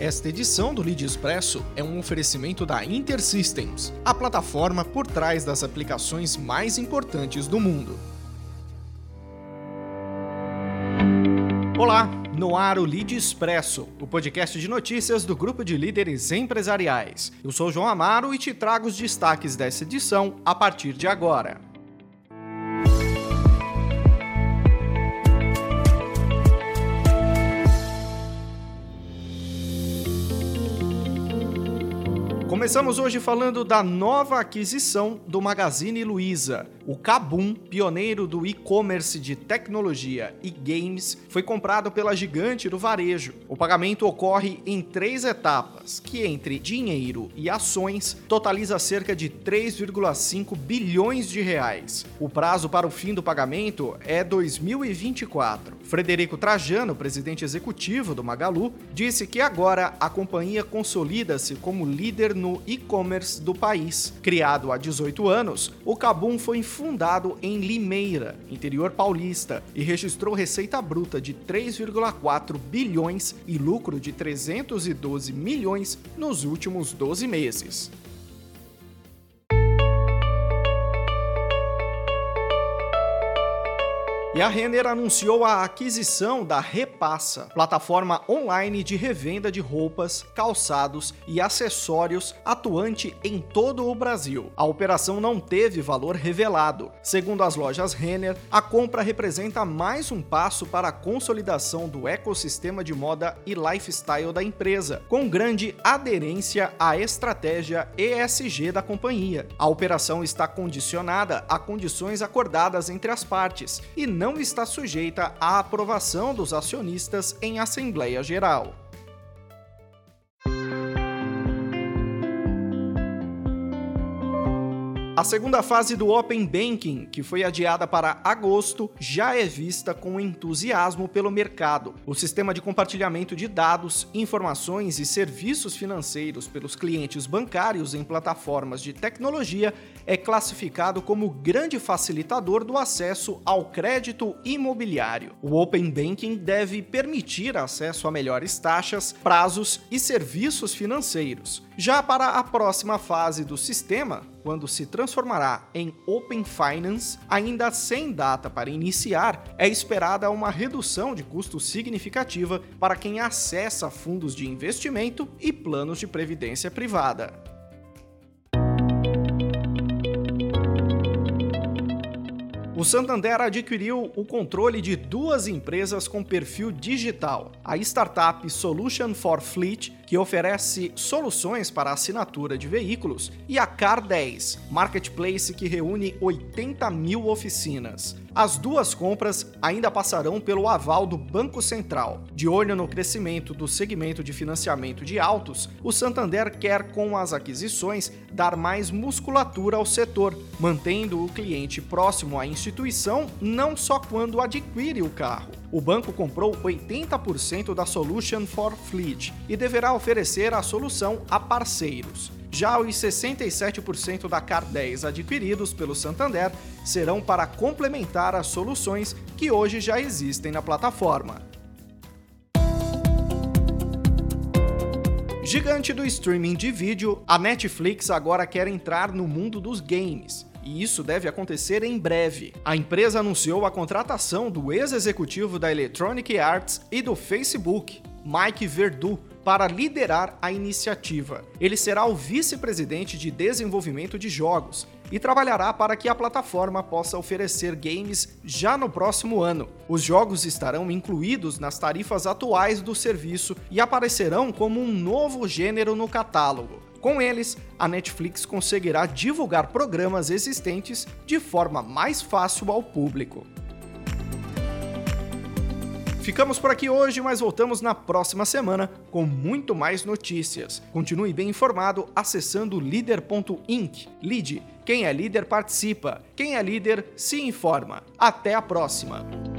Esta edição do Lead Expresso é um oferecimento da InterSystems, a plataforma por trás das aplicações mais importantes do mundo. Olá, no ar o Lead Expresso, o podcast de notícias do grupo de líderes empresariais. Eu sou João Amaro e te trago os destaques dessa edição a partir de agora. Começamos hoje falando da nova aquisição do Magazine Luiza. O Kabum, pioneiro do e-commerce de tecnologia e games, foi comprado pela gigante do varejo. O pagamento ocorre em três etapas, que entre dinheiro e ações totaliza cerca de 3,5 bilhões de reais. O prazo para o fim do pagamento é 2024. Frederico Trajano, presidente executivo do Magalu, disse que agora a companhia consolida-se como líder no e-commerce do país. Criado há 18 anos, o Kabum foi fundado em Limeira, interior paulista, e registrou receita bruta de 3,4 bilhões e lucro de 312 milhões nos últimos 12 meses. E a Renner anunciou a aquisição da Repassa, plataforma online de revenda de roupas, calçados e acessórios atuante em todo o Brasil. A operação não teve valor revelado. Segundo as lojas Renner, a compra representa mais um passo para a consolidação do ecossistema de moda e lifestyle da empresa, com grande aderência à estratégia ESG da companhia. A operação está condicionada a condições acordadas entre as partes e não não está sujeita à aprovação dos acionistas em Assembleia Geral. A segunda fase do Open Banking, que foi adiada para agosto, já é vista com entusiasmo pelo mercado. O sistema de compartilhamento de dados, informações e serviços financeiros pelos clientes bancários em plataformas de tecnologia é classificado como grande facilitador do acesso ao crédito imobiliário. O Open Banking deve permitir acesso a melhores taxas, prazos e serviços financeiros. Já para a próxima fase do sistema, quando se transformará em Open Finance, ainda sem data para iniciar, é esperada uma redução de custo significativa para quem acessa fundos de investimento e planos de previdência privada. O Santander adquiriu o controle de duas empresas com perfil digital: a startup Solution for Fleet, que oferece soluções para assinatura de veículos, e a Car10, marketplace que reúne 80 mil oficinas. As duas compras ainda passarão pelo aval do Banco Central. De olho no crescimento do segmento de financiamento de autos, o Santander quer, com as aquisições, dar mais musculatura ao setor, mantendo o cliente próximo à instituição não só quando adquire o carro. O banco comprou 80% da Solution for Fleet e deverá oferecer a solução a parceiros. Já os 67% da CAR 10 adquiridos pelo Santander serão para complementar as soluções que hoje já existem na plataforma. Gigante do streaming de vídeo, a Netflix agora quer entrar no mundo dos games. E isso deve acontecer em breve. A empresa anunciou a contratação do ex-executivo da Electronic Arts e do Facebook, Mike Verdu, para liderar a iniciativa. Ele será o vice-presidente de desenvolvimento de jogos e trabalhará para que a plataforma possa oferecer games já no próximo ano. Os jogos estarão incluídos nas tarifas atuais do serviço e aparecerão como um novo gênero no catálogo. Com eles, a Netflix conseguirá divulgar programas existentes de forma mais fácil ao público. Ficamos por aqui hoje, mas voltamos na próxima semana com muito mais notícias. Continue bem informado acessando líder.inc. Lide, quem é líder participa, quem é líder se informa. Até a próxima!